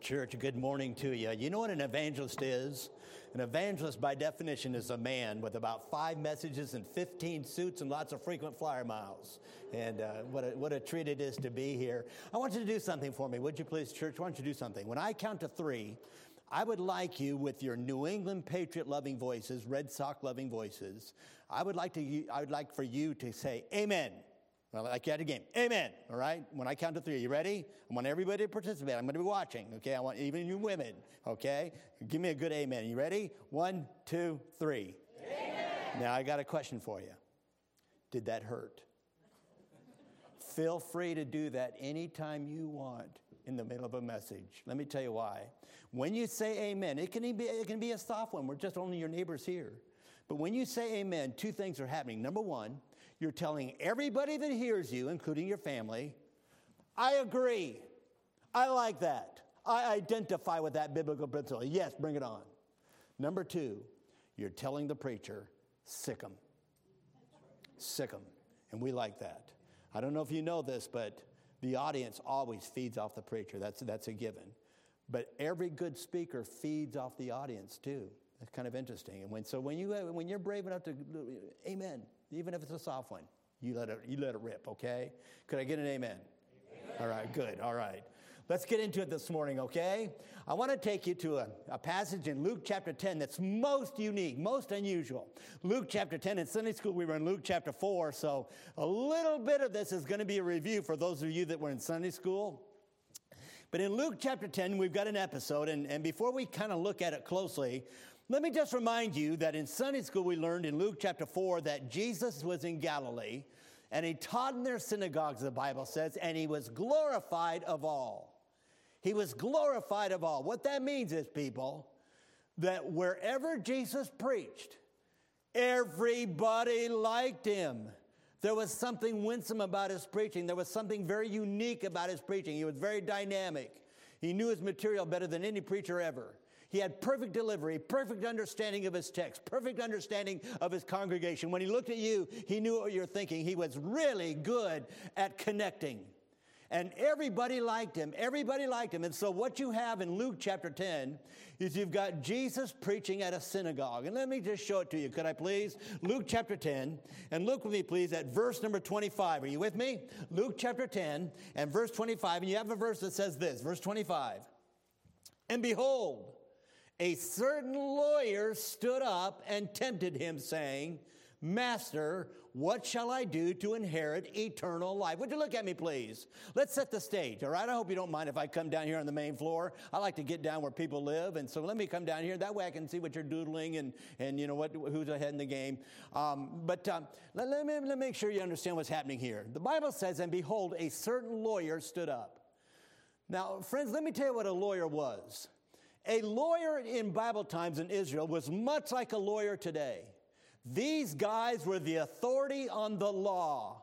Church, good morning to you. You know what an evangelist is? An evangelist, by definition, is a man with about five messages and 15 suits and lots of frequent flyer miles. And uh, what, a, what a treat it is to be here. I want you to do something for me. Would you please, church? Why don't you do something? When I count to three, I would like you, with your New England Patriot loving voices, Red Sox loving voices, I would like, to, I would like for you to say, Amen. Well, like you had a game. Amen. All right? When I count to three, you ready? I want everybody to participate. I'm going to be watching. Okay? I want even you women. Okay? Give me a good amen. You ready? One, two, three. Amen. Now, I got a question for you. Did that hurt? Feel free to do that anytime you want in the middle of a message. Let me tell you why. When you say amen, it can be, it can be a soft one. We're just only your neighbors here. But when you say amen, two things are happening. Number one, you're telling everybody that hears you, including your family, I agree. I like that. I identify with that biblical principle. Yes, bring it on. Number two, you're telling the preacher, sick him. Sick him. And we like that. I don't know if you know this, but the audience always feeds off the preacher. That's, that's a given. But every good speaker feeds off the audience too. That's kind of interesting. And when, so when, you, when you're brave enough to, amen, even if it's a soft one. You let it, you let it rip, okay? Could I get an amen? amen? All right, good. All right. Let's get into it this morning, okay? I want to take you to a, a, passage in Luke chapter 10 that's most unique, most unusual. Luke chapter 10. In Sunday school, we were in Luke chapter 4, so a little bit of this is going to be a review for those of you that were in Sunday school. But in Luke chapter 10, we've got an episode, and, and before we kind of look at it closely, let me just remind you that in Sunday school we learned in Luke chapter 4 that Jesus was in Galilee and he taught in their synagogues, the Bible says, and he was glorified of all. He was glorified of all. What that means is, people, that wherever Jesus preached, everybody liked him. There was something winsome about his preaching. There was something very unique about his preaching. He was very dynamic. He knew his material better than any preacher ever. He had perfect delivery, perfect understanding of his text, perfect understanding of his congregation. When he looked at you, he knew what you're thinking. He was really good at connecting. And everybody liked him. Everybody liked him. And so, what you have in Luke chapter 10 is you've got Jesus preaching at a synagogue. And let me just show it to you, could I please? Luke chapter 10. And look with me, please, at verse number 25. Are you with me? Luke chapter 10 and verse 25. And you have a verse that says this, verse 25. And behold, a certain lawyer stood up and tempted him, saying, Master, what shall I do to inherit eternal life? Would you look at me, please? Let's set the stage, all right? I hope you don't mind if I come down here on the main floor. I like to get down where people live, and so let me come down here. That way I can see what you're doodling and, and you know, what, who's ahead in the game. Um, but um, let, let, me, let me make sure you understand what's happening here. The Bible says, And behold, a certain lawyer stood up. Now, friends, let me tell you what a lawyer was. A lawyer in Bible times in Israel was much like a lawyer today. These guys were the authority on the law.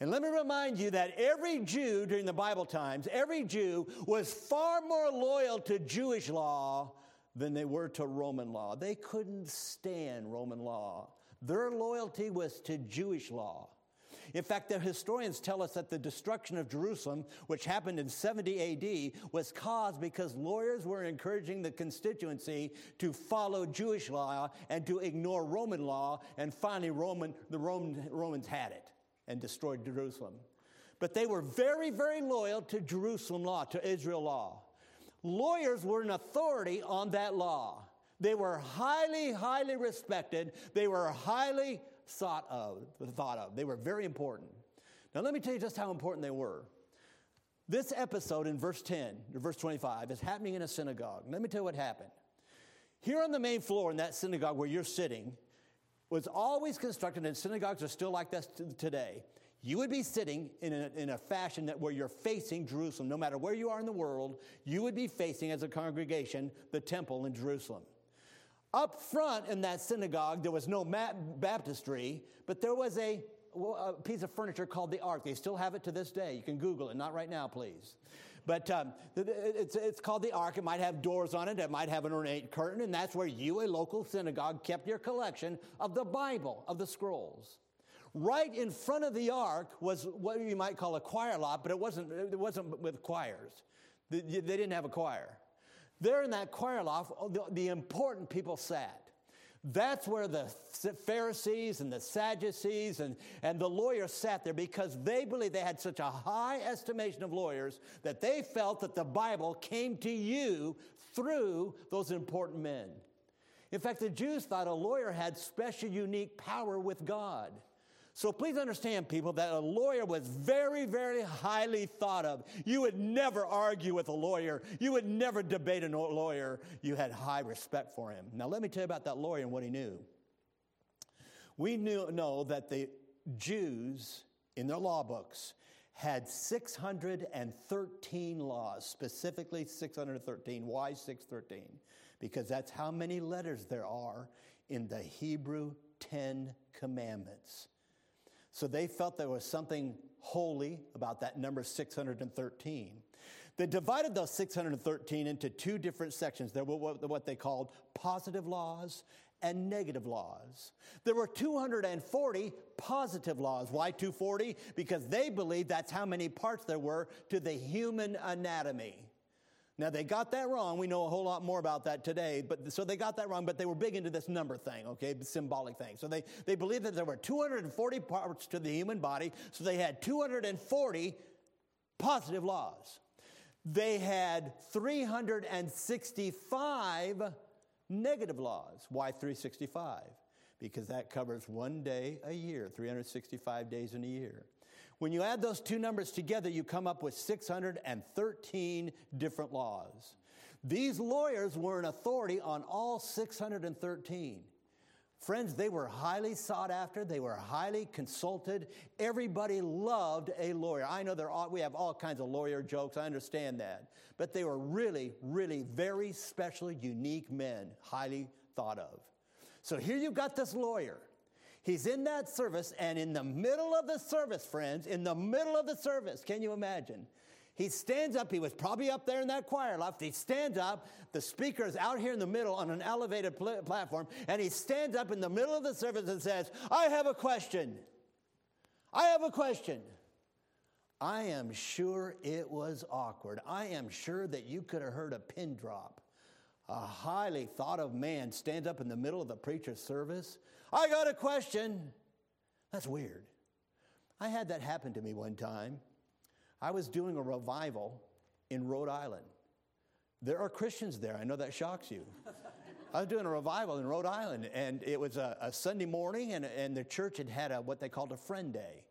And let me remind you that every Jew during the Bible times, every Jew was far more loyal to Jewish law than they were to Roman law. They couldn't stand Roman law. Their loyalty was to Jewish law. In fact, the historians tell us that the destruction of Jerusalem, which happened in 70 AD, was caused because lawyers were encouraging the constituency to follow Jewish law and to ignore Roman law, and finally Roman, the Roman, Romans had it and destroyed Jerusalem. But they were very, very loyal to Jerusalem law, to Israel law. Lawyers were an authority on that law. They were highly, highly respected. They were highly thought of, thought of. They were very important. Now, let me tell you just how important they were. This episode in verse 10, verse 25, is happening in a synagogue. Let me tell you what happened. Here on the main floor in that synagogue where you're sitting was always constructed, and synagogues are still like this today. You would be sitting in a, in a fashion that where you're facing Jerusalem. No matter where you are in the world, you would be facing as a congregation the temple in Jerusalem. Up front in that synagogue, there was no baptistry, but there was a, a, piece of furniture called the ark. They still have it to this day. You can Google it, not right now, please. But um, it's, it's called the ark. It might have doors on it, it might have an ornate curtain, and that's where you, a local synagogue, kept your collection of the Bible, of the scrolls. Right in front of the ark was what you might call a choir lot, but it wasn't, it wasn't with choirs. They didn't have a choir. There in that choir loft, oh, the, the important people sat. That's where the Pharisees and the Sadducees and, and the lawyers sat there because they believed they had such a high estimation of lawyers that they felt that the Bible came to you through those important men. In fact, the Jews thought a lawyer had special, unique power with God. So please understand, people, that a lawyer was very, very highly thought of. You would never argue with a lawyer, you would never debate a lawyer. You had high respect for him. Now, let me tell you about that lawyer and what he knew. We knew, know that the Jews, in their law books, had 613 laws, specifically 613. Why 613? Because that's how many letters there are in the Hebrew Ten Commandments. So they felt there was something holy about that number 613. They divided those 613 into two different sections. There were what they called positive laws and negative laws. There were 240 positive laws. Why 240? Because they believed that's how many parts there were to the human anatomy. Now they got that wrong. We know a whole lot more about that today, but so they got that wrong, but they were big into this number thing, okay, symbolic thing. So they, they believed that there were 240 parts to the human body, so they had 240 positive laws. They had 365 negative laws. Why 365? Because that covers one day a year, 365 days in a year. When you add those two numbers together, you come up with 613 different laws. These lawyers were an authority on all 613. Friends, they were highly sought after. They were highly consulted. Everybody loved a lawyer. I know there are, we have all kinds of lawyer jokes. I understand that. But they were really, really very special, unique men, highly thought of. So here you've got this lawyer. He's in that service, and in the middle of the service, friends, in the middle of the service, can you imagine? He stands up. He was probably up there in that choir loft. He stands up. The speaker is out here in the middle on an elevated pl- platform, and he stands up in the middle of the service and says, I have a question. I have a question. I am sure it was awkward. I am sure that you could have heard a pin drop. A highly thought of man stands up in the middle of the preacher's service I got a question. That's weird. I had that happen to me one time. I was doing a revival in Rhode Island. There are Christians there. I know that shocks you. I was doing a revival in Rhode Island, and it was a, a Sunday morning, and, and the church had had a, what they called a friend day,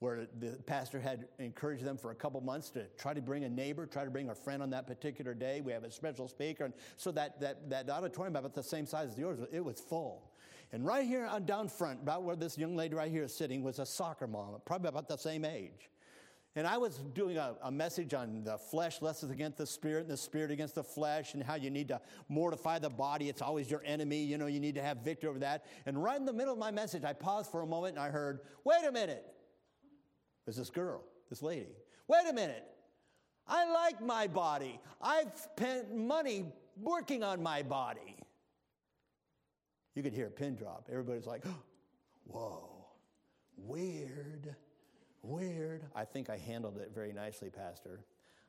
where the pastor had encouraged them for a couple months to try to bring a neighbor, try to bring a friend on that particular day. We have a special speaker, and so that, that, that auditorium, about the same size as yours, it was full. And right here on down front, about where this young lady right here is sitting, was a soccer mom, probably about the same age. And I was doing a, a, message on the flesh lessons against the spirit and the spirit against the flesh and how you need to mortify the body. It's always your enemy. You know, you need to have victory over that. And right in the middle of my message, I paused for a moment and I heard, wait a minute. There's this girl, this lady. Wait a minute. I like my body. I've spent money working on my body. You could hear a pin drop. Everybody's like, whoa, weird, weird. I think I handled it very nicely, Pastor.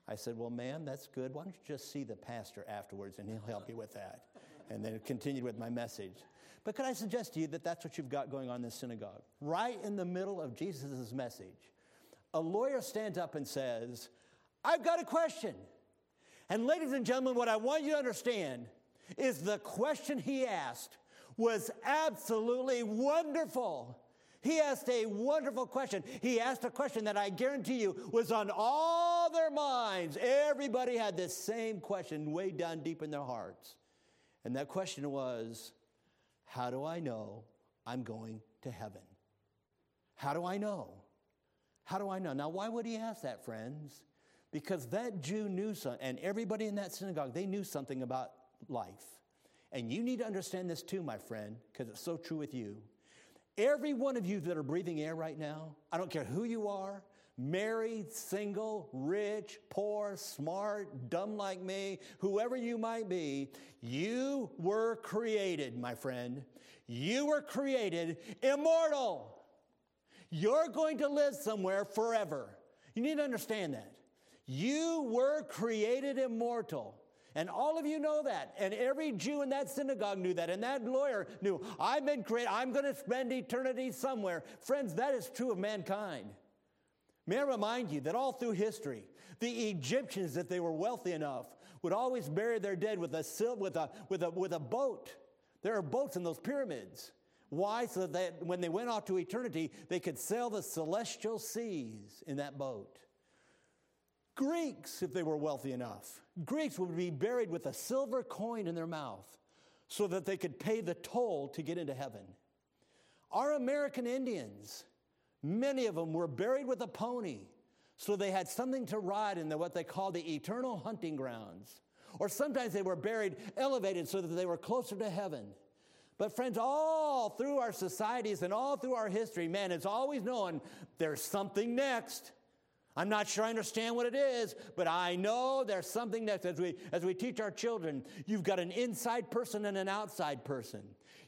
I said, Well, ma'am, that's good. Why don't you just see the pastor afterwards and he'll help you with that? And then continued with my message. But could I suggest to you that that's what you've got going on in this synagogue? Right in the middle of Jesus' message, a lawyer stands up and says, I've got a question. And ladies and gentlemen, what I want you to understand is the question he asked was absolutely wonderful. He asked a wonderful question. He asked a question that I guarantee you was on all their minds. Everybody had this same question way down deep in their hearts. And that question was How do I know I'm going to heaven? How do I know? How do I know? Now, why would he ask that, friends? Because that Jew knew something, and everybody in that synagogue, they knew something about life. And you need to understand this too, my friend, because it's so true with you. Every one of you that are breathing air right now, I don't care who you are, married, single, rich, poor, smart, dumb like me, whoever you might be, you were created, my friend. You were created immortal. You're going to live somewhere forever. You need to understand that. You were created immortal. And all of you know that. And every Jew in that synagogue knew that. And that lawyer knew, I've been created, I'm going to spend eternity somewhere. Friends, that is true of mankind. May I remind you that all through history, the Egyptians, if they were wealthy enough, would always bury their dead with a, with a, with a, with a boat. There are boats in those pyramids. Why? So that when they went off to eternity, they could sail the celestial seas in that boat. Greeks, if they were wealthy enough, Greeks would be buried with a silver coin in their mouth so that they could pay the toll to get into heaven. Our American Indians, many of them were buried with a pony so they had something to ride in the, what they call the eternal hunting grounds. Or sometimes they were buried elevated so that they were closer to heaven. But, friends, all through our societies and all through our history, man, it's always known there's something next. I'm not sure I understand what it is, but I know there's something next. as we, as we teach our children, you've got an inside person and an outside person.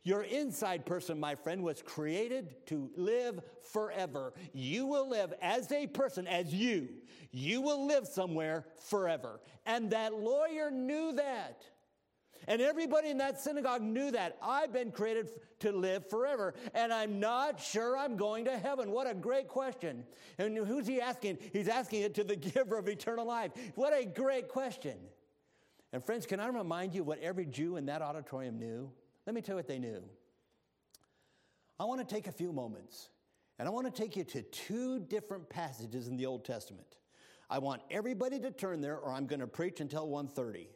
Your inside person, my friend, was created to live forever. You will live as a person, as you. You will live somewhere forever. And that lawyer knew that. And everybody in that synagogue knew that. I've been created to live forever, and I'm not sure I'm going to heaven. What a great question. And who's he asking? He's asking it to the giver of eternal life. What a great question. And friends, can I remind you what every Jew in that auditorium knew? Let me tell you what they knew. I want to take a few moments, and I want to take you to two different passages in the Old Testament. I want everybody to turn there, or I'm going to preach until 1:30.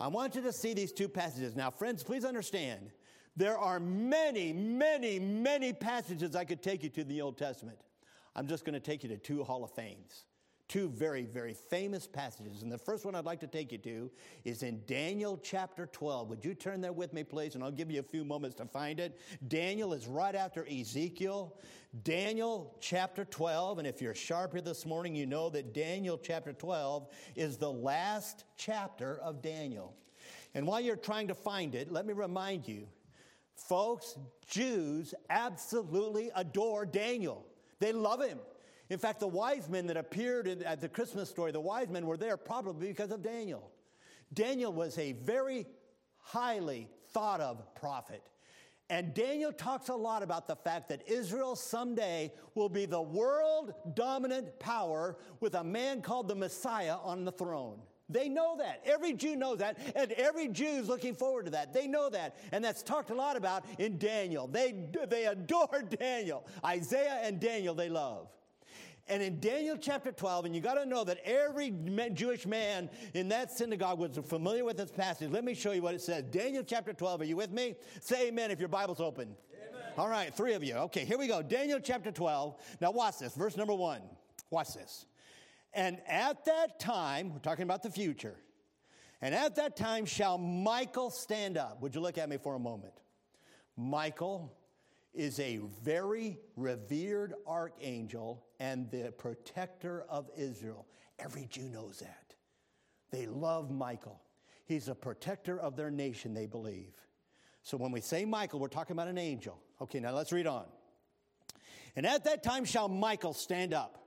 I want you to see these two passages. Now, friends, please understand, there are many, many, many passages I could take you to in the Old Testament. I'm just going to take you to two Hall of Fames, two very, very famous passages. And the first one I'd like to take you to is in Daniel chapter 12. Would you turn there with me, please? And I'll give you a few moments to find it. Daniel is right after Ezekiel. Daniel chapter 12, and if you're sharp here this morning, you know that Daniel chapter 12 is the last chapter of Daniel. And while you're trying to find it, let me remind you, folks, Jews absolutely adore Daniel. They love him. In fact, the wise men that appeared at the Christmas story, the wise men were there probably because of Daniel. Daniel was a very highly thought of prophet. And Daniel talks a lot about the fact that Israel someday will be the world dominant power with a man called the Messiah on the throne. They know that. Every Jew knows that, and every Jew is looking forward to that. They know that, and that's talked a lot about in Daniel. They, they adore Daniel. Isaiah and Daniel they love. And in Daniel chapter 12, and you got to know that every Jewish man in that synagogue was familiar with this passage. Let me show you what it says. Daniel chapter 12, are you with me? Say amen if your Bible's open. Amen. All right, three of you. Okay, here we go. Daniel chapter 12. Now, watch this. Verse number one. Watch this. And at that time, we're talking about the future, and at that time shall Michael stand up. Would you look at me for a moment? Michael is a very revered archangel and the protector of Israel. Every Jew knows that. They love Michael. He's a protector of their nation, they believe. So when we say Michael, we're talking about an angel. Okay, now let's read on. And at that time shall Michael stand up,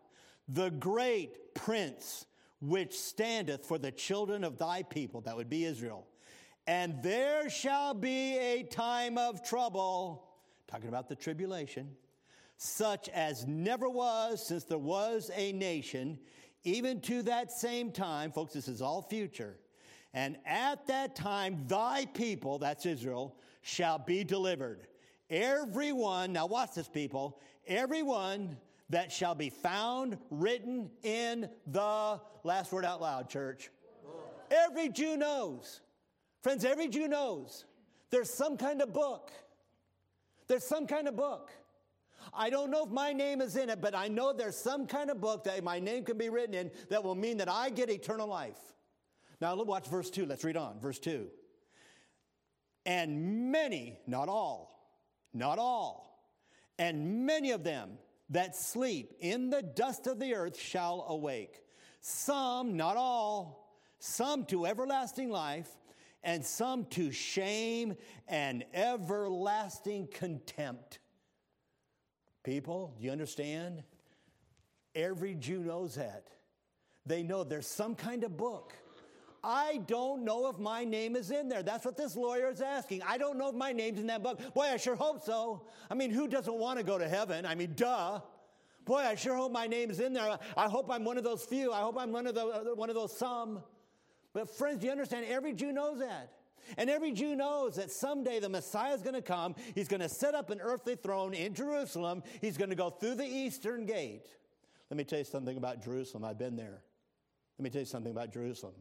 the great prince which standeth for the children of thy people, that would be Israel. And there shall be a time of trouble talking about the tribulation, such as never was since there was a nation, even to that same time, folks, this is all future. And at that time, thy people, that's Israel, shall be delivered. Everyone, now watch this, people, everyone that shall be found written in the, last word out loud, church. Every Jew knows. Friends, every Jew knows there's some kind of book there's some kind of book. I don't know if my name is in it, but I know there's some kind of book that my name can be written in that will mean that I get eternal life. Now, watch verse 2. Let's read on. Verse 2. And many, not all, not all, and many of them that sleep in the dust of the earth shall awake. Some, not all, some to everlasting life, and some to shame and everlasting contempt. People, do you understand? Every Jew knows that. They know there's some kind of book. I don't know if my name is in there. That's what this lawyer is asking. I don't know if my name's in that book. Boy, I sure hope so. I mean, who doesn't want to go to heaven? I mean, duh. Boy, I sure hope my name's in there. I hope I'm one of those few. I hope I'm one of, the, one of those some. But friends, do you understand? Every Jew knows that. And every Jew knows that someday the Messiah is going to come. He's going to set up an earthly throne in Jerusalem. He's going to go through the eastern gate. Let me tell you something about Jerusalem. I've been there. Let me tell you something about Jerusalem.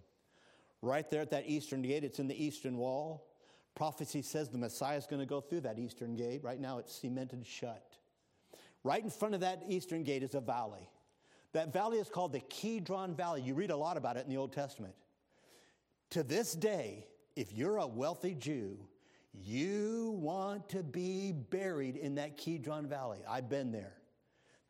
Right there at that eastern gate, it's in the eastern wall. Prophecy says the Messiah is going to go through that eastern gate. Right now, it's cemented shut. Right in front of that eastern gate is a valley. That valley is called the Kidron Valley. You read a lot about it in the Old Testament. To this day, if you're a wealthy Jew, you want to be buried in that Kidron Valley. I've been there.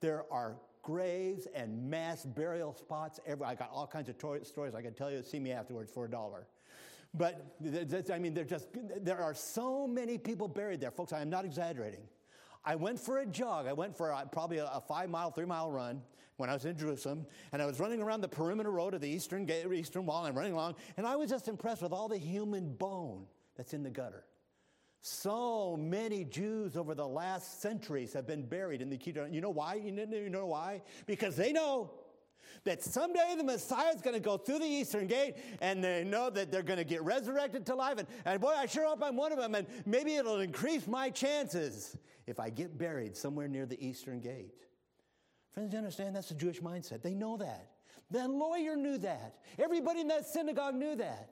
There are graves and mass burial spots. Every, I got all kinds of to- stories I can tell you. See me afterwards for a dollar. But I mean, there just there are so many people buried there, folks. I am not exaggerating. I went for a jog. I went for a, probably a, five mile, three mile run when I was in Jerusalem, and I was running around the perimeter road of the eastern gate, eastern wall, and running along, and I was just impressed with all the human bone that's in the gutter. So many Jews over the last centuries have been buried in the Kidron. You know why? You know why? Because they know that someday the Messiah is going to go through the eastern gate and they know that they're going to get resurrected to life. And, and boy, I sure hope I'm one of them. And maybe it'll increase my chances if I get buried somewhere near the eastern gate. Friends, you understand that's the Jewish mindset. They know that. The lawyer knew that. Everybody in that synagogue knew that.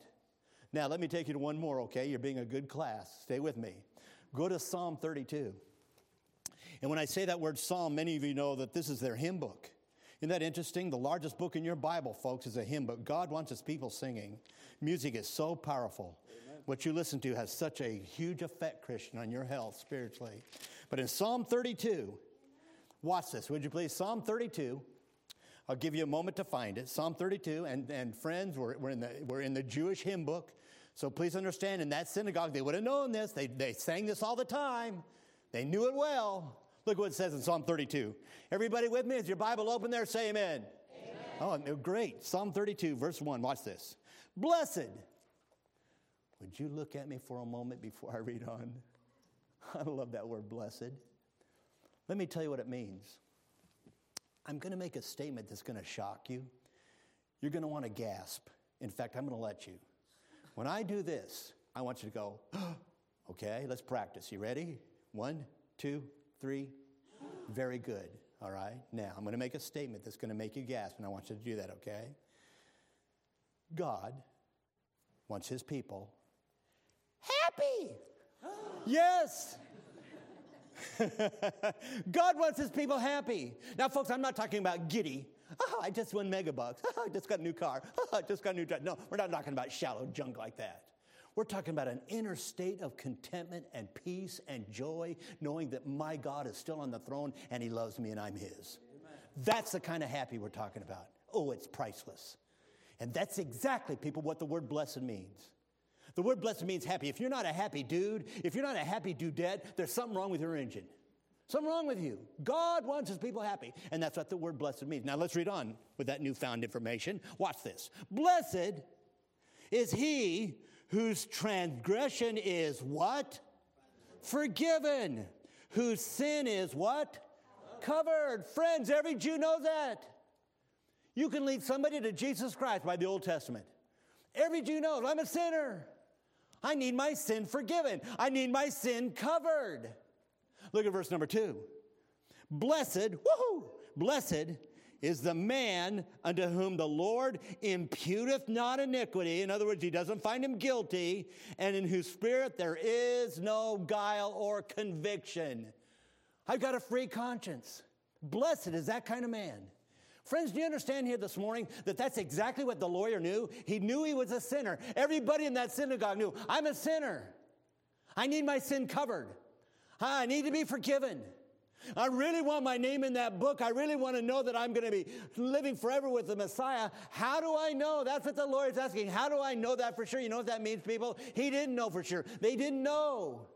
Now, let me take you to one more, okay? You're being a good class. Stay with me. Go to Psalm 32. And when I say that word psalm, many of you know that this is their hymn book. Isn't that interesting? The largest book in your Bible, folks, is a hymn book. God wants his people singing. Music is so powerful. Amen. What you listen to has such a huge effect, Christian, on your health spiritually. But in Psalm 32, watch this, would you please? Psalm 32. I'll give you a moment to find it. Psalm 32. And, and friends, we're, we're, in the, we're in the Jewish hymn book. So please understand, in that synagogue, they would have known this. They, they sang this all the time, they knew it well. Look what it says in Psalm 32. Everybody with me? Is your Bible open there? Say amen. amen. Oh, great. Psalm 32, verse 1. Watch this. Blessed. Would you look at me for a moment before I read on? I love that word, blessed. Let me tell you what it means. I'm going to make a statement that's going to shock you. You're going to want to gasp. In fact, I'm going to let you. When I do this, I want you to go, okay, let's practice. You ready? One, two, three. Very good. All right. Now, I'm going to make a statement that's going to make you gasp, and I want you to do that, okay? God wants his people happy. yes. God wants his people happy. Now, folks, I'm not talking about giddy. Oh, I just won megabucks. Oh, ah, I just got a new car. Oh, I just got a new dress. No, we're not talking about shallow junk like that. We're talking about an inner state of contentment and peace and joy, knowing that my God is still on the throne and he loves me and I'm his. Amen. That's the kind of happy we're talking about. Oh, it's priceless. And that's exactly, people, what the word blessed means. The word blessed means happy. If you're not a happy dude, if you're not a happy dudette, there's something wrong with your engine. Something wrong with you. God wants his people happy. And that's what the word blessed means. Now let's read on with that newfound information. Watch this. Blessed is he whose transgression is what? Forgiven. Whose sin is what? Covered. Friends, every Jew knows that. You can lead somebody to Jesus Christ by the Old Testament. Every Jew knows I'm a sinner. I need my sin forgiven. I need my sin covered. Look at verse number two. Blessed, woohoo, blessed is the man unto whom the Lord imputeth not iniquity. In other words, he doesn't find him guilty, and in whose spirit there is no guile or conviction. I've got a free conscience. Blessed is that kind of man. Friends, do you understand here this morning that that's exactly what the lawyer knew? He knew he was a sinner. Everybody in that synagogue knew, I'm a sinner. I need my sin covered. I need to be forgiven. I really want my name in that book. I really want to know that I'm going to be living forever with the Messiah. How do I know? That's what the Lord is asking. How do I know that for sure? You know what that means, people? He didn't know for sure. They didn't know.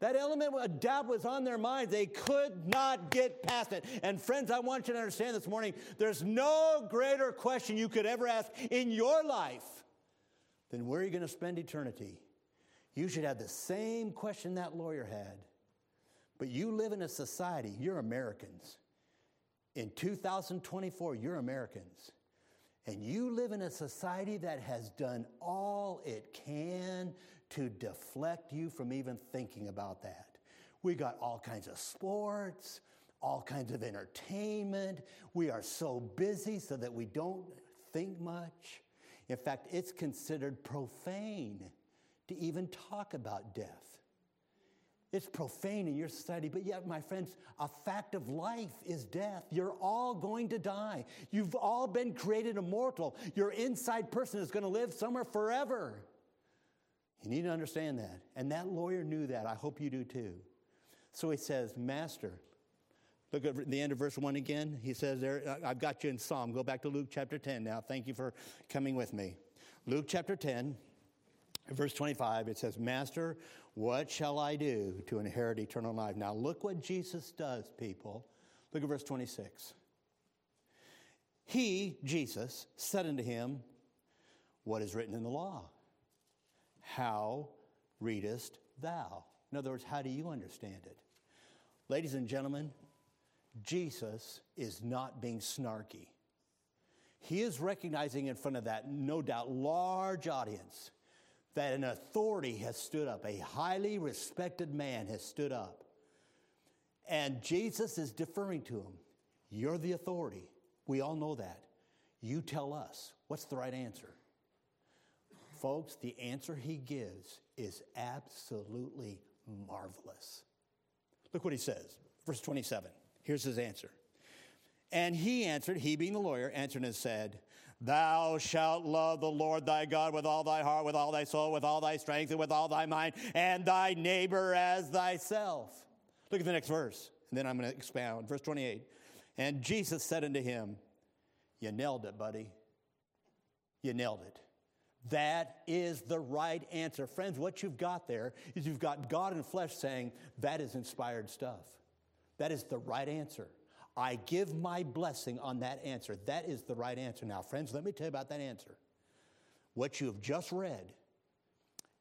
That element of doubt was on their minds. They could not get past it. And friends, I want you to understand this morning there's no greater question you could ever ask in your life then where are you going to spend eternity? You should have the same question that lawyer had. But you live in a society, you're Americans. In 2024, you're Americans. And you live in a society that has done all it can to deflect you from even thinking about that. We got all kinds of sports, all kinds of entertainment. We are so busy so that we don't think much. In fact, it's considered profane to even talk about death. It's profane in your society, but yet, my friends, a fact of life is death. You're all going to die. You've all been created immortal. Your inside person is going to live somewhere forever. You need to understand that. And that lawyer knew that. I hope you do too. So he says, Master, look at the end of verse 1 again. He says, there, I've got you in Psalm. Go back to Luke chapter 10 now. Thank you for coming with me. Luke chapter 10, verse 25, it says, Master, what shall I do to inherit eternal life? Now, look what Jesus does, people. Look at verse 26. He, Jesus, said unto him, What is written in the law? How readest thou? In other words, how do you understand it? Ladies and gentlemen, Jesus is not being snarky. He is recognizing in front of that, no doubt, large audience that an authority has stood up, a highly respected man has stood up. And Jesus is deferring to him. You're the authority. We all know that. You tell us what's the right answer. Folks, the answer he gives is absolutely marvelous. Look what he says, verse 27. Here's his answer. And he answered, he being the lawyer, answered and said, Thou shalt love the Lord thy God with all thy heart, with all thy soul, with all thy strength, and with all thy mind, and thy neighbor as thyself. Look at the next verse, and then I'm going to expound. Verse 28. And Jesus said unto him, You nailed it, buddy. You nailed it. That is the right answer. Friends, what you've got there is you've got God in flesh saying, That is inspired stuff. That is the right answer. I give my blessing on that answer. That is the right answer. Now, friends, let me tell you about that answer. What you have just read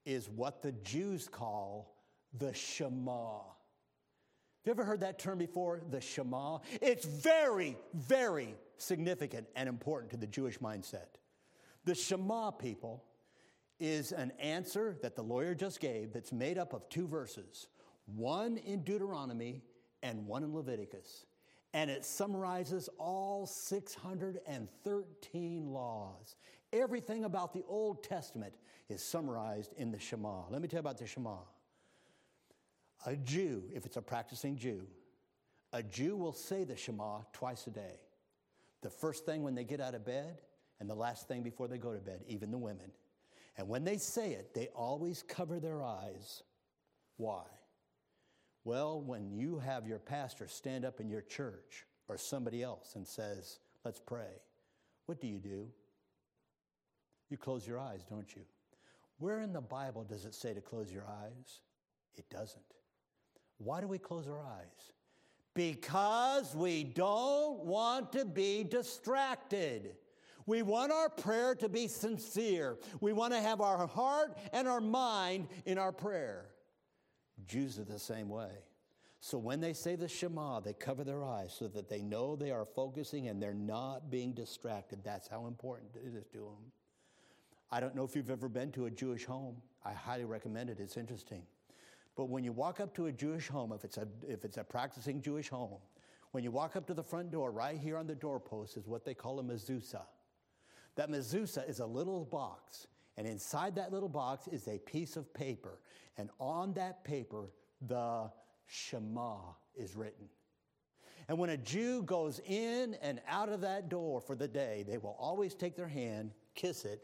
is what the Jews call the Shema. Have you ever heard that term before? The Shema? It's very, very significant and important to the Jewish mindset. The Shema people is an answer that the lawyer just gave that's made up of two verses one in Deuteronomy and one in Leviticus. And it summarizes all 613 laws. Everything about the Old Testament is summarized in the Shema. Let me tell you about the Shema. A Jew, if it's a practicing Jew, a Jew will say the Shema twice a day. The first thing when they get out of bed, and the last thing before they go to bed, even the women. And when they say it, they always cover their eyes. Why? Well, when you have your pastor stand up in your church or somebody else and says, Let's pray, what do you do? You close your eyes, don't you? Where in the Bible does it say to close your eyes? It doesn't. Why do we close our eyes? Because we don't want to be distracted. We want our prayer to be sincere. We want to have our heart and our mind in our prayer. Jews are the same way. So when they say the Shema, they cover their eyes so that they know they are focusing and they're not being distracted. That's how important it is to them. I don't know if you've ever been to a Jewish home. I highly recommend it. It's interesting. But when you walk up to a Jewish home, if it's a, if it's a practicing Jewish home, when you walk up to the front door, right here on the doorpost is what they call a mezuzah. That mezuzah is a little box, and inside that little box is a piece of paper. And on that paper, the Shema is written. And when a Jew goes in and out of that door for the day, they will always take their hand, kiss it,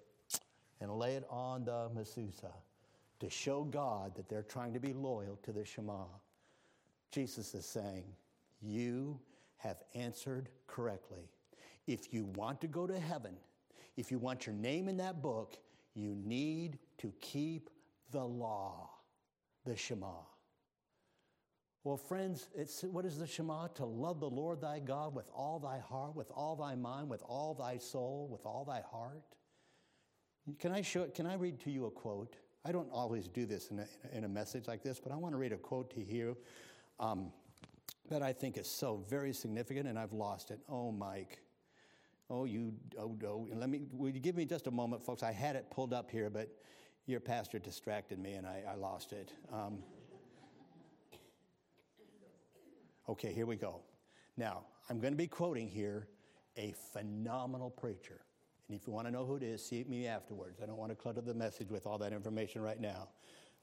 and lay it on the mezuzah to show God that they're trying to be loyal to the Shema. Jesus is saying, You have answered correctly. If you want to go to heaven, if you want your name in that book, you need to keep the law the Shema. Well, friends, it's, what is the Shema? To love the Lord thy God with all thy heart, with all thy mind, with all thy soul, with all thy heart. Can I show? It? Can I read to you a quote? I don't always do this in a, in a message like this, but I want to read a quote to you um, that I think is so very significant, and I've lost it. Oh, Mike. Oh, you, oh, oh. Let me, will you give me just a moment, folks? I had it pulled up here, but your pastor distracted me and I, I lost it. Um, okay, here we go. Now, I'm going to be quoting here a phenomenal preacher. And if you want to know who it is, see me afterwards. I don't want to clutter the message with all that information right now.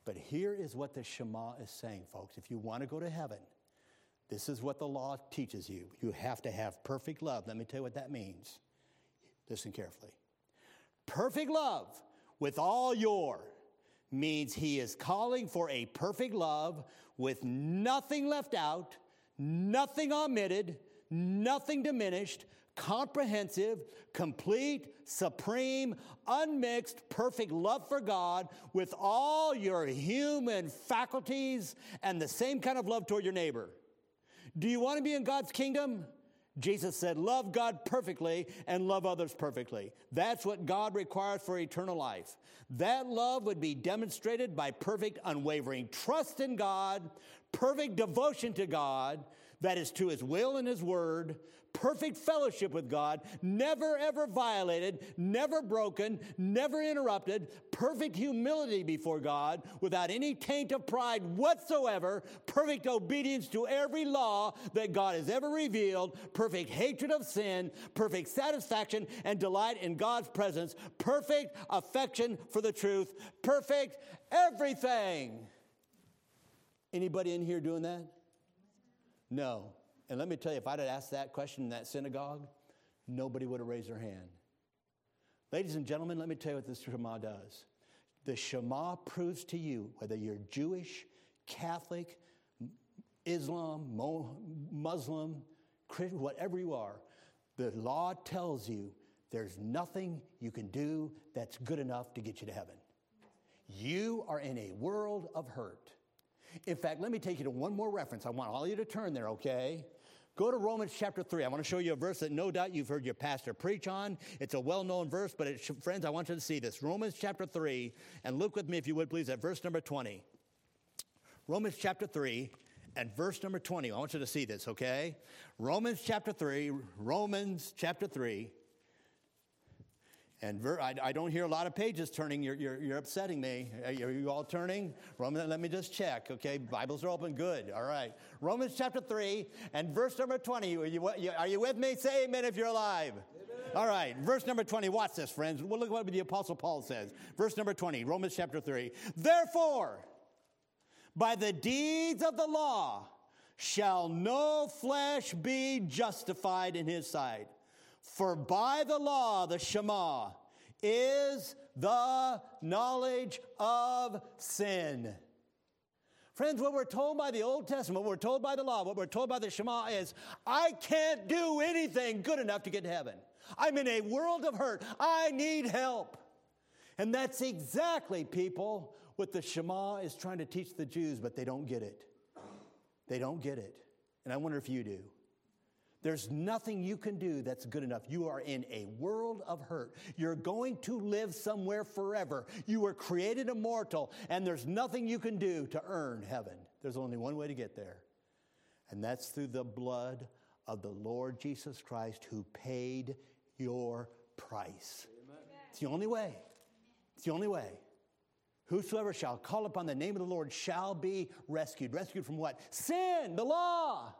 But here is what the Shema is saying, folks. If you want to go to heaven, this is what the law teaches you. You have to have perfect love. Let me tell you what that means. Listen carefully. Perfect love with all your means he is calling for a perfect love with nothing left out, nothing omitted, nothing diminished, comprehensive, complete, supreme, unmixed, perfect love for God with all your human faculties and the same kind of love toward your neighbor. Do you want to be in God's kingdom? Jesus said, Love God perfectly and love others perfectly. That's what God requires for eternal life. That love would be demonstrated by perfect, unwavering trust in God, perfect devotion to God, that is to His will and His word, perfect fellowship with God, never ever violated, never broken, never interrupted, perfect humility before God without any taint of pride whatsoever, perfect obedience to every law that God has ever revealed, perfect hatred of sin, perfect satisfaction and delight in God's presence, perfect affection for the truth, perfect everything. Anybody in here doing that? No. And let me tell you, if I'd have asked that question in that synagogue, nobody would have raised their hand. Ladies and gentlemen, let me tell you what this Shema does. The Shema proves to you whether you're Jewish, Catholic, Islam, Muslim, Christian, whatever you are, the law tells you there's nothing you can do that's good enough to get you to heaven. You are in a world of hurt. In fact, let me take you to one more reference. I want all of you to turn there, okay? Go to Romans chapter 3. I want to show you a verse that no doubt you've heard your pastor preach on. It's a well known verse, but it, friends, I want you to see this. Romans chapter 3, and look with me, if you would please, at verse number 20. Romans chapter 3 and verse number 20. I want you to see this, okay? Romans chapter 3, Romans chapter 3 and ver- I, I, don't hear a lot of pages turning. You're, you're, you're upsetting me. Are you all turning? Roman, let me just check. Okay, Bibles are open. Good. All right. Romans chapter 3 and verse number 20. Are you, are you with me? Say amen if you're alive. Amen. All right. Verse number 20. Watch this, friends. Well, look what the Apostle Paul says. Verse number 20, Romans chapter 3. Therefore, by the deeds of the law shall no flesh be justified in his sight. For by the law, the Shema, is the knowledge of sin. Friends, what we're told by the Old Testament, what we're told by the law, what we're told by the Shema is, I can't do anything good enough to get to heaven. I'm in a world of hurt. I need help. And that's exactly, people, what the Shema is trying to teach the Jews, but they don't get it. They don't get it. And I wonder if you do. There's nothing you can do that's good enough. You are in a world of hurt. You're going to live somewhere forever. You were created immortal, and there's nothing you can do to earn heaven. There's only one way to get there, and that's through the blood of the Lord Jesus Christ who paid your price. Amen. It's the only way. It's the only way. Whosoever shall call upon the name of the Lord shall be rescued. Rescued from what? Sin, the law,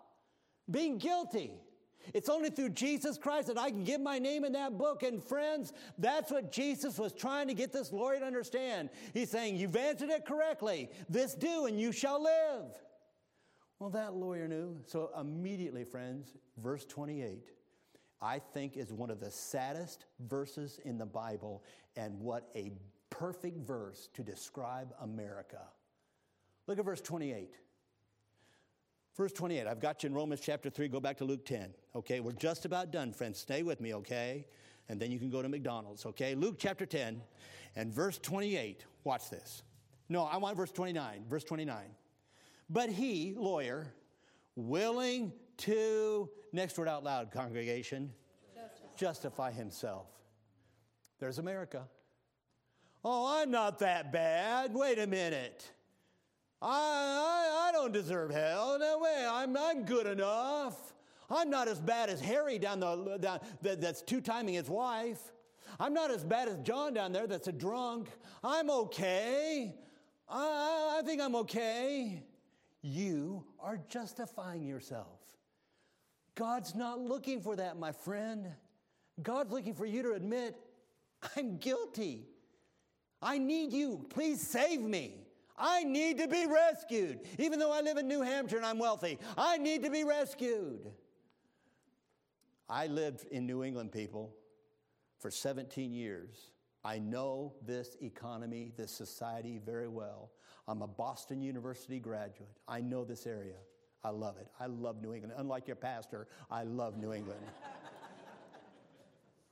being guilty. It's only through Jesus Christ that I can get my name in that book. And friends, that's what Jesus was trying to get this lawyer to understand. He's saying, You've answered it correctly. This do, and you shall live. Well, that lawyer knew. So immediately, friends, verse 28, I think is one of the saddest verses in the Bible, and what a perfect verse to describe America. Look at verse 28. Verse 28, I've got you in Romans chapter 3. Go back to Luke 10. Okay, we're just about done, friends. Stay with me, okay? And then you can go to McDonald's, okay? Luke chapter 10 and verse 28. Watch this. No, I want verse 29. Verse 29. But he, lawyer, willing to, next word out loud, congregation, justify, justify himself. There's America. Oh, I'm not that bad. Wait a minute. I, I, I don't deserve hell. No way. I'm, I'm good enough. I'm not as bad as Harry down the, down, that, that's two timing his wife. I'm not as bad as John down there that's a drunk. I'm okay. I, I think I'm okay. You are justifying yourself. God's not looking for that, my friend. God's looking for you to admit, I'm guilty. I need you. Please save me. I need to be rescued. Even though I live in New Hampshire and I'm wealthy, I need to be rescued. I lived in New England, people, for 17 years. I know this economy, this society very well. I'm a Boston University graduate. I know this area. I love it. I love New England. Unlike your pastor, I love New England.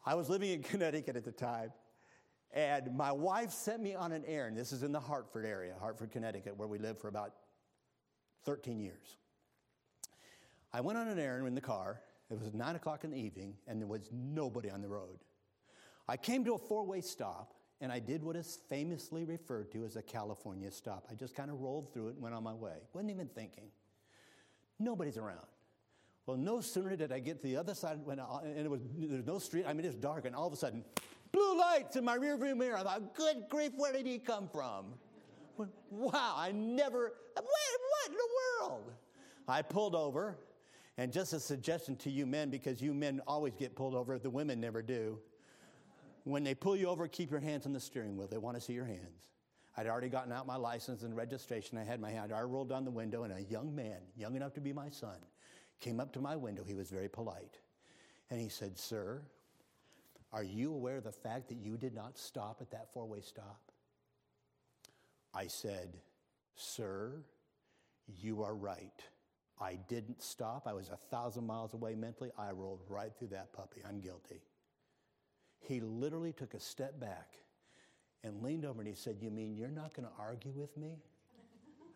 I was living in Connecticut at the time, and my wife sent me on an errand. This is in the Hartford area, Hartford, Connecticut, where we lived for about 13 years. I went on an errand in the car. It was 9 o'clock in the evening, and there was nobody on the road. I came to a four way stop, and I did what is famously referred to as a California stop. I just kind of rolled through it and went on my way. Wasn't even thinking. Nobody's around. Well, no sooner did I get to the other side, when I, and it was, there's no street, I mean, it's dark, and all of a sudden, blue lights in my rearview mirror. I thought, good grief, where did he come from? Wow, I never, what, what in the world? I pulled over, and just a suggestion to you men, because you men always get pulled over, the women never do. When they pull you over, keep your hands on the steering wheel. They want to see your hands. I'd already gotten out my license and registration. I had my hand. I rolled down the window, and a young man, young enough to be my son, came up to my window. He was very polite. And he said, Sir, are you aware of the fact that you did not stop at that four way stop? I said, Sir, you are right. I didn't stop. I was a thousand miles away mentally. I rolled right through that puppy. I'm guilty. He literally took a step back and leaned over and he said, You mean you're not going to argue with me?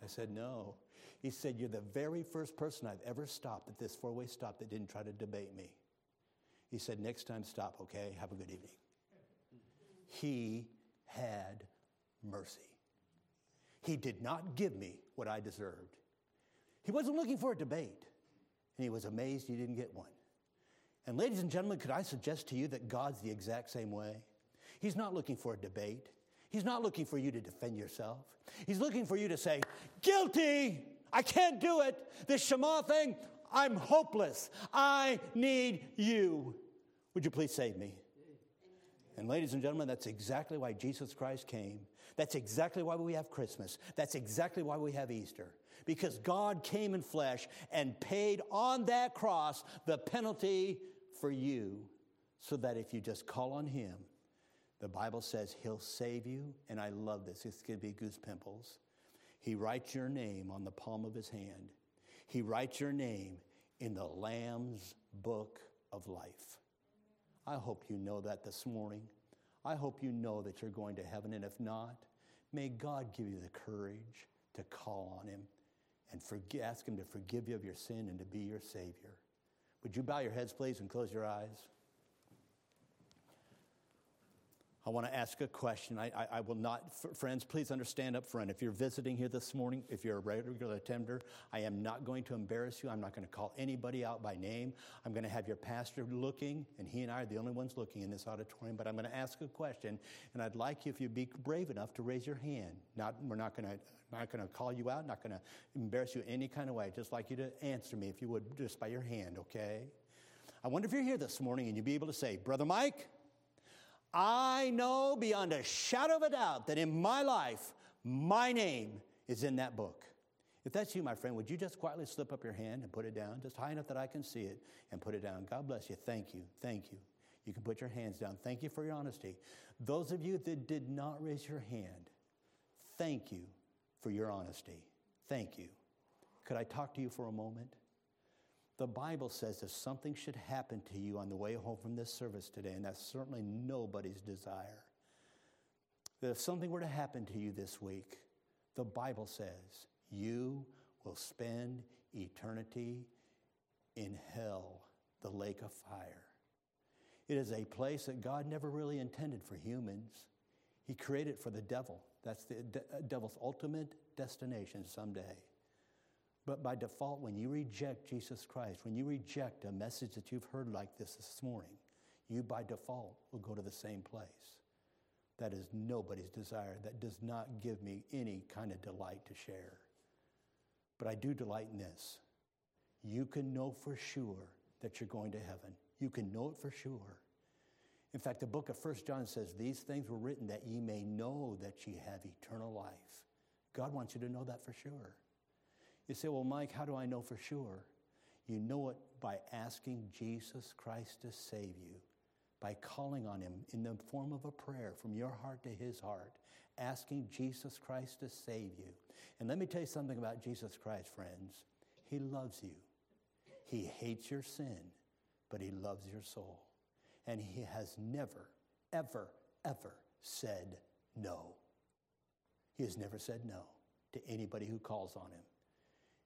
I said, No. He said, You're the very first person I've ever stopped at this four way stop that didn't try to debate me. He said, Next time, stop, okay? Have a good evening. He had mercy. He did not give me what I deserved. He wasn't looking for a debate, and he was amazed he didn't get one. And, ladies and gentlemen, could I suggest to you that God's the exact same way? He's not looking for a debate. He's not looking for you to defend yourself. He's looking for you to say, Guilty! I can't do it. This Shema thing, I'm hopeless. I need you. Would you please save me? And, ladies and gentlemen, that's exactly why Jesus Christ came. That's exactly why we have Christmas. That's exactly why we have Easter. Because God came in flesh and paid on that cross the penalty for you, so that if you just call on Him, the Bible says he'll save you, and I love this. This could be goose pimples. He writes your name on the palm of his hand. He writes your name in the Lamb's book of life. I hope you know that this morning. I hope you know that you're going to heaven, and if not, may God give you the courage to call on him and ask him to forgive you of your sin and to be your Savior. Would you bow your heads, please, and close your eyes? I want to ask a question. I, I, I, will not, friends, please understand up front. If you're visiting here this morning, if you're a regular attender, I am not going to embarrass you. I'm not going to call anybody out by name. I'm going to have your pastor looking, and he and I are the only ones looking in this auditorium. But I'm going to ask a question, and I'd like you, if you'd be brave enough, to raise your hand. Not, we're not going to not going to call you out, not going to embarrass you any kind of way. I'd just like you to answer me, if you would, just by your hand, okay? I wonder if you're here this morning and you'd be able to say, Brother Mike, I know beyond a shadow of a doubt that in my life, my name is in that book. If that's you, my friend, would you just quietly slip up your hand and put it down, just high enough that I can see it, and put it down? God bless you. Thank you. Thank you. You can put your hands down. Thank you for your honesty. Those of you that did not raise your hand, thank you for your honesty. Thank you. Could I talk to you for a moment? The Bible says if something should happen to you on the way home from this service today, and that's certainly nobody's desire, that if something were to happen to you this week, the Bible says you will spend eternity in hell, the lake of fire. It is a place that God never really intended for humans. He created it for the devil. That's the de- uh, devil's ultimate destination someday. But by default, when you reject Jesus Christ, when you reject a message that you've heard like this this morning, you by default will go to the same place. That is nobody's desire. That does not give me any kind of delight to share. But I do delight in this. You can know for sure that you're going to heaven. You can know it for sure. In fact, the book of First John says, These things were written that ye may know that ye have eternal life. God wants you to know that for sure. You say, Well, Mike, how do I know for sure? You know it by asking Jesus Christ to save you, by calling on Him in the form of a prayer from your heart to His heart, asking Jesus Christ to save you. And let me tell you something about Jesus Christ, friends. He loves you, He hates your sin, but He loves your soul. And He has never, ever, ever said no. He has never said no to anybody who calls on Him.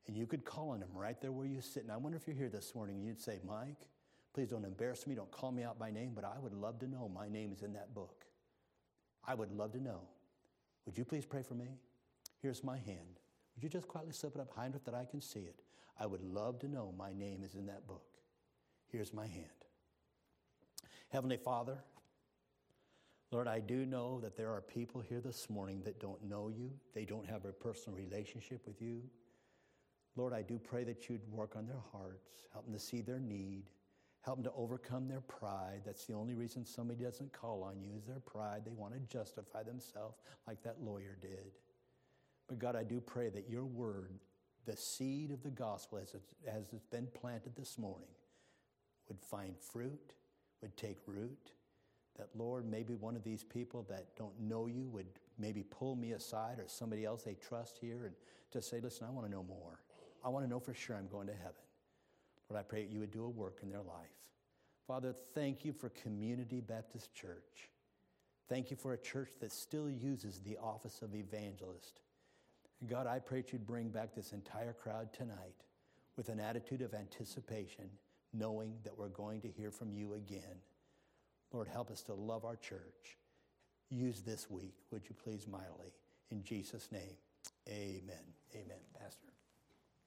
And you could call on him right there where you sit. And I wonder if you're here this morning and you'd say, Mike, please don't embarrass me. Don't call me out by name, but I would love to know my name is in that book. I would love to know. Would you please pray for me? Here's my hand. Would you just quietly slip it up high enough that I can see it? I would love to know my name is in that book. Here's my hand. Heavenly Father, Lord, I do know that there are people here this morning that don't know you, they don't have a personal relationship with you. Lord, I do pray that you'd work on their hearts, help them to see their need, help them to overcome their pride. That's the only reason somebody doesn't call on you is their pride. They want to justify themselves like that lawyer did. But God, I do pray that your word, the seed of the gospel as it's, as it's been planted this morning, would find fruit, would take root. That, Lord, maybe one of these people that don't know you would maybe pull me aside or somebody else they trust here and just say, listen, I want to know more. I want to know for sure I'm going to heaven. Lord, I pray that you would do a work in their life. Father, thank you for Community Baptist Church. Thank you for a church that still uses the office of evangelist. God, I pray that you'd bring back this entire crowd tonight with an attitude of anticipation, knowing that we're going to hear from you again. Lord, help us to love our church. Use this week, would you please, mightily. In Jesus' name, amen. Amen. Pastor.